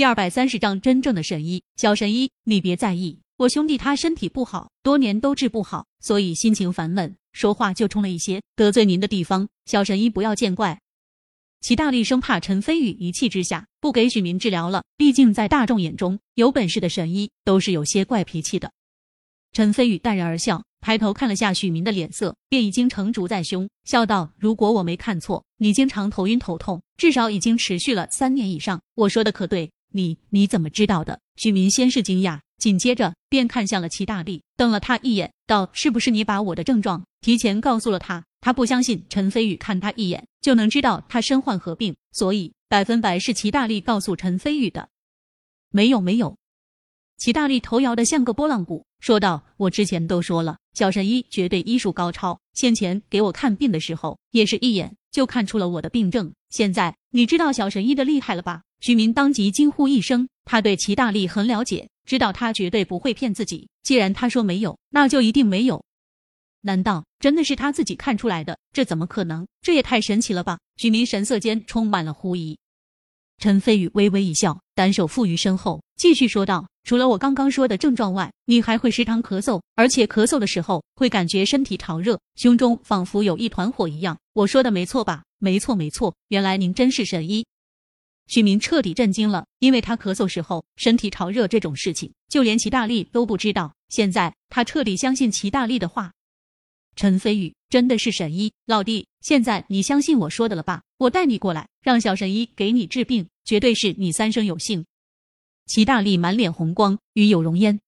第二百三十章真正的神医。小神医，你别在意，我兄弟他身体不好，多年都治不好，所以心情烦闷，说话就冲了一些，得罪您的地方，小神医不要见怪。齐大力生怕陈飞宇一气之下不给许明治疗了，毕竟在大众眼中，有本事的神医都是有些怪脾气的。陈飞宇淡然而笑。抬头看了下许明的脸色，便已经成竹在胸，笑道：“如果我没看错，你经常头晕头痛，至少已经持续了三年以上。我说的可对？你你怎么知道的？”许明先是惊讶，紧接着便看向了齐大力，瞪了他一眼，道：“是不是你把我的症状提前告诉了他？他不相信陈飞宇看他一眼就能知道他身患何病，所以百分百是齐大力告诉陈飞宇的。”没有没有，齐大力头摇得像个拨浪鼓。说道：“我之前都说了，小神医绝对医术高超。先前给我看病的时候，也是一眼就看出了我的病症。现在你知道小神医的厉害了吧？”徐明当即惊呼一声。他对齐大力很了解，知道他绝对不会骗自己。既然他说没有，那就一定没有。难道真的是他自己看出来的？这怎么可能？这也太神奇了吧！徐明神色间充满了狐疑。陈飞宇微微一笑，单手负于身后，继续说道：“除了我刚刚说的症状外，你还会时常咳嗽，而且咳嗽的时候会感觉身体潮热，胸中仿佛有一团火一样。我说的没错吧？没错，没错。原来您真是神医。”许明彻底震惊了，因为他咳嗽时候身体潮热这种事情，就连齐大力都不知道。现在他彻底相信齐大力的话。陈飞宇真的是神医，老弟，现在你相信我说的了吧？我带你过来，让小神医给你治病，绝对是你三生有幸。齐大力满脸红光，与有容焉。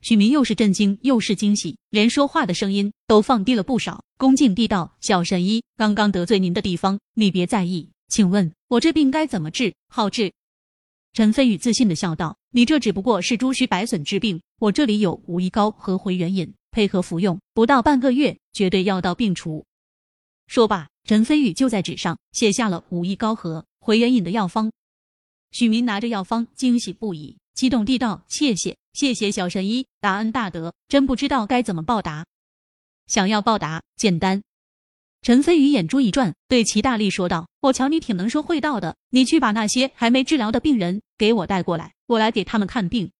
许明又是震惊又是惊喜，连说话的声音都放低了不少，恭敬地道：“小神医，刚刚得罪您的地方，你别在意。请问，我这病该怎么治好治？”陈飞宇自信的笑道：“你这只不过是朱须白笋之病，我这里有五益膏和回元饮。”配合服用，不到半个月，绝对药到病除。说罢，陈飞宇就在纸上写下了五益膏和回元饮的药方。许明拿着药方，惊喜不已，激动地道：“谢谢，谢谢小神医，大恩大德，真不知道该怎么报答。想要报答，简单。”陈飞宇眼珠一转，对齐大力说道：“我瞧你挺能说会道的，你去把那些还没治疗的病人给我带过来，我来给他们看病。”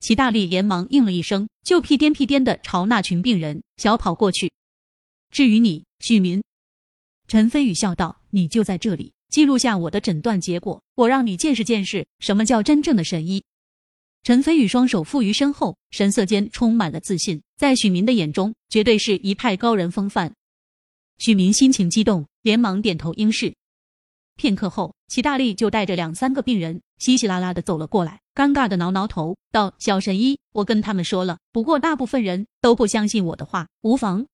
齐大力连忙应了一声，就屁颠屁颠的朝那群病人小跑过去。至于你，许民，陈飞宇笑道：“你就在这里记录下我的诊断结果，我让你见识见识什么叫真正的神医。”陈飞宇双手负于身后，神色间充满了自信，在许明的眼中，绝对是一派高人风范。许明心情激动，连忙点头应是。片刻后，齐大力就带着两三个病人稀稀拉拉的走了过来，尴尬的挠挠头，道：“小神医，我跟他们说了，不过大部分人都不相信我的话，无妨。”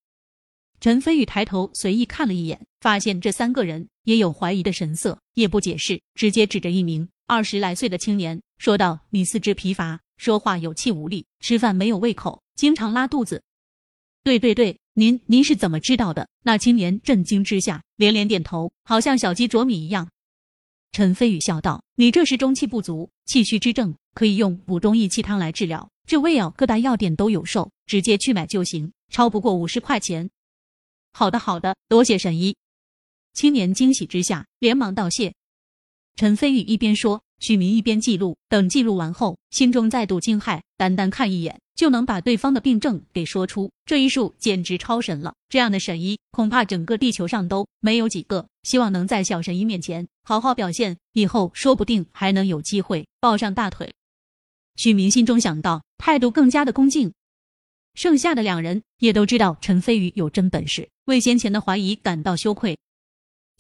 陈飞宇抬头随意看了一眼，发现这三个人也有怀疑的神色，也不解释，直接指着一名二十来岁的青年说道：“你四肢疲乏，说话有气无力，吃饭没有胃口，经常拉肚子。”对对对。您您是怎么知道的？那青年震惊之下连连点头，好像小鸡啄米一样。陈飞宇笑道：“你这是中气不足、气虚之症，可以用补中益气汤来治疗。这胃药各大药店都有售，直接去买就行，超不过五十块钱。”好的好的，多谢神医。青年惊喜之下连忙道谢。陈飞宇一边说。许明一边记录，等记录完后，心中再度惊骇。单单看一眼就能把对方的病症给说出，这医术简直超神了！这样的神医，恐怕整个地球上都没有几个。希望能在小神医面前好好表现，以后说不定还能有机会抱上大腿。许明心中想到，态度更加的恭敬。剩下的两人也都知道陈飞宇有真本事，为先前的怀疑感到羞愧。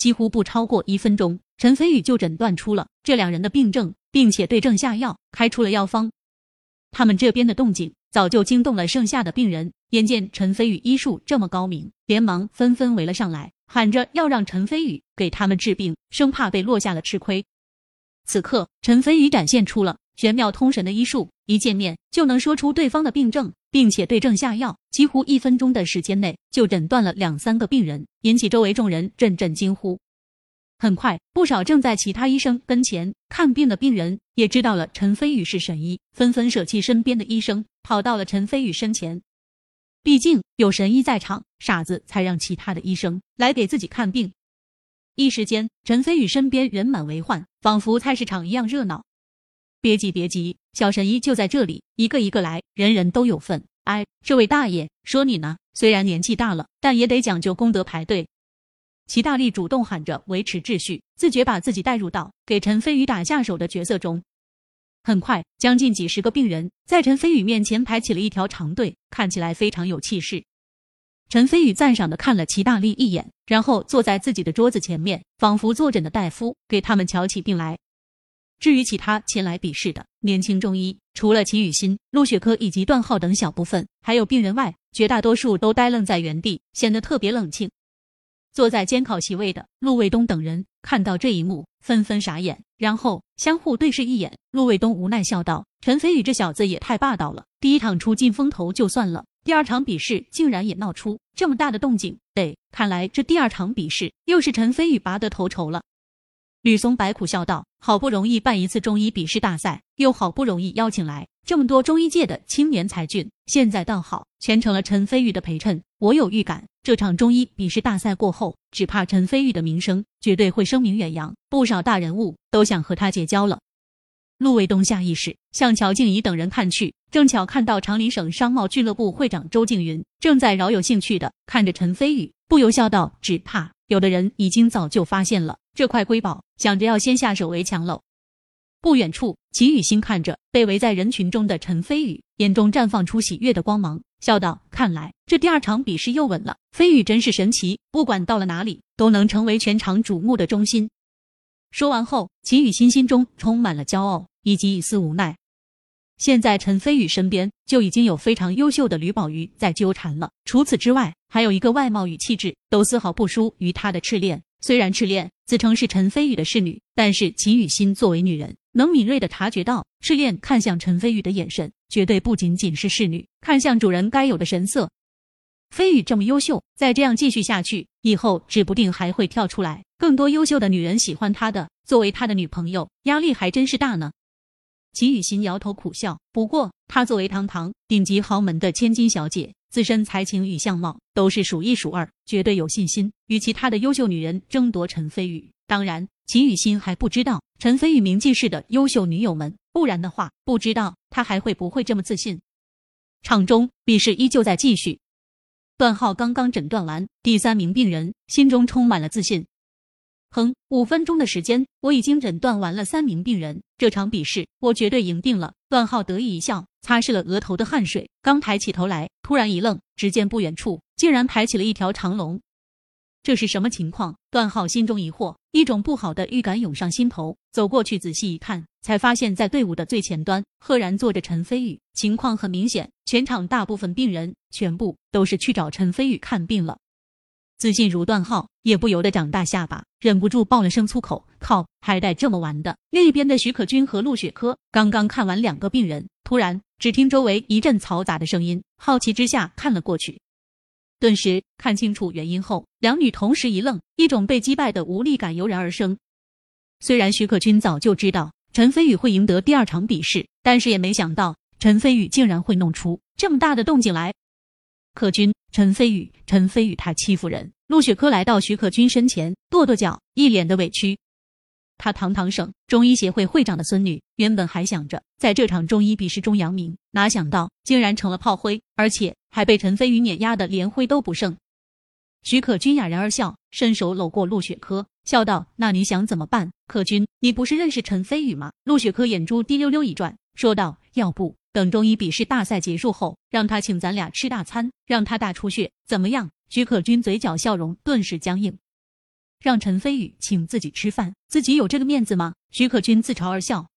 几乎不超过一分钟，陈飞宇就诊断出了这两人的病症，并且对症下药，开出了药方。他们这边的动静早就惊动了剩下的病人，眼见陈飞宇医术这么高明，连忙纷纷围了上来，喊着要让陈飞宇给他们治病，生怕被落下了吃亏。此刻，陈飞宇展现出了玄妙通神的医术，一见面就能说出对方的病症。并且对症下药，几乎一分钟的时间内就诊断了两三个病人，引起周围众人阵阵惊呼。很快，不少正在其他医生跟前看病的病人也知道了陈飞宇是神医，纷纷舍弃身边的医生，跑到了陈飞宇身前。毕竟有神医在场，傻子才让其他的医生来给自己看病。一时间，陈飞宇身边人满为患，仿佛菜市场一样热闹。别急别急，小神医就在这里，一个一个来，人人都有份。哎，这位大爷，说你呢，虽然年纪大了，但也得讲究功德排队。齐大力主动喊着维持秩序，自觉把自己带入到给陈飞宇打下手的角色中。很快，将近几十个病人在陈飞宇面前排起了一条长队，看起来非常有气势。陈飞宇赞赏的看了齐大力一眼，然后坐在自己的桌子前面，仿佛坐诊的大夫，给他们瞧起病来。至于其他前来比试的年轻中医，除了齐雨欣、陆雪珂以及段浩等小部分还有病人外，绝大多数都呆愣在原地，显得特别冷清。坐在监考席位的陆卫东等人看到这一幕，纷纷傻眼，然后相互对视一眼。陆卫东无奈笑道：“陈飞宇这小子也太霸道了，第一场出尽风头就算了，第二场比试竟然也闹出这么大的动静。得，看来这第二场比试又是陈飞宇拔得头筹了。”吕松白苦笑道：“好不容易办一次中医笔试大赛，又好不容易邀请来这么多中医界的青年才俊，现在倒好，全成了陈飞宇的陪衬。我有预感，这场中医笔试大赛过后，只怕陈飞宇的名声绝对会声名远扬，不少大人物都想和他结交了。”陆卫东下意识向乔静怡等人看去，正巧看到长林省商贸俱乐部会长周静云正在饶有兴趣的看着陈飞宇，不由笑道：“只怕有的人已经早就发现了。”这块瑰宝，想着要先下手为强喽。不远处，秦雨欣看着被围在人群中的陈飞宇，眼中绽放出喜悦的光芒，笑道：“看来这第二场比试又稳了。飞宇真是神奇，不管到了哪里，都能成为全场瞩目的中心。”说完后，秦雨欣心中充满了骄傲以及一丝无奈。现在陈飞宇身边就已经有非常优秀的吕宝瑜在纠缠了，除此之外，还有一个外貌与气质都丝毫不输于他的赤练。虽然赤练自称是陈飞宇的侍女，但是秦雨欣作为女人，能敏锐的察觉到赤练看向陈飞宇的眼神，绝对不仅仅是侍女看向主人该有的神色。飞宇这么优秀，再这样继续下去，以后指不定还会跳出来更多优秀的女人喜欢他的。作为他的女朋友，压力还真是大呢。秦雨欣摇头苦笑，不过她作为堂堂顶级豪门的千金小姐。自身才情与相貌都是数一数二，绝对有信心与其他的优秀女人争夺陈飞宇。当然，秦雨欣还不知道陈飞宇名记世的优秀女友们，不然的话，不知道他还会不会这么自信。场中比试依旧在继续，段浩刚刚诊断完第三名病人，心中充满了自信。哼，五分钟的时间，我已经诊断完了三名病人。这场比试，我绝对赢定了。段浩得意一笑，擦拭了额头的汗水，刚抬起头来，突然一愣，只见不远处竟然排起了一条长龙。这是什么情况？段浩心中疑惑，一种不好的预感涌上心头。走过去仔细一看，才发现，在队伍的最前端，赫然坐着陈飞宇。情况很明显，全场大部分病人全部都是去找陈飞宇看病了。自信如段浩，也不由得长大下巴，忍不住爆了声粗口：“靠，还带这么玩的！”另一边的徐可君和陆雪珂刚刚看完两个病人，突然只听周围一阵嘈杂的声音，好奇之下看了过去，顿时看清楚原因后，两女同时一愣，一种被击败的无力感油然而生。虽然徐可君早就知道陈飞宇会赢得第二场比试，但是也没想到陈飞宇竟然会弄出这么大的动静来。可君。陈飞宇，陈飞宇他欺负人！陆雪珂来到徐可君身前，跺跺脚，一脸的委屈。他堂堂省中医协会会长的孙女，原本还想着在这场中医比试中扬名，哪想到竟然成了炮灰，而且还被陈飞宇碾压的连灰都不剩。徐可君哑然而笑，伸手搂过陆雪珂，笑道：“那你想怎么办？可君，你不是认识陈飞宇吗？”陆雪珂眼珠滴溜溜一转，说道：“要不……”等中医笔试大赛结束后，让他请咱俩吃大餐，让他大出血，怎么样？许可君嘴角笑容顿时僵硬。让陈飞宇请自己吃饭，自己有这个面子吗？许可君自嘲而笑，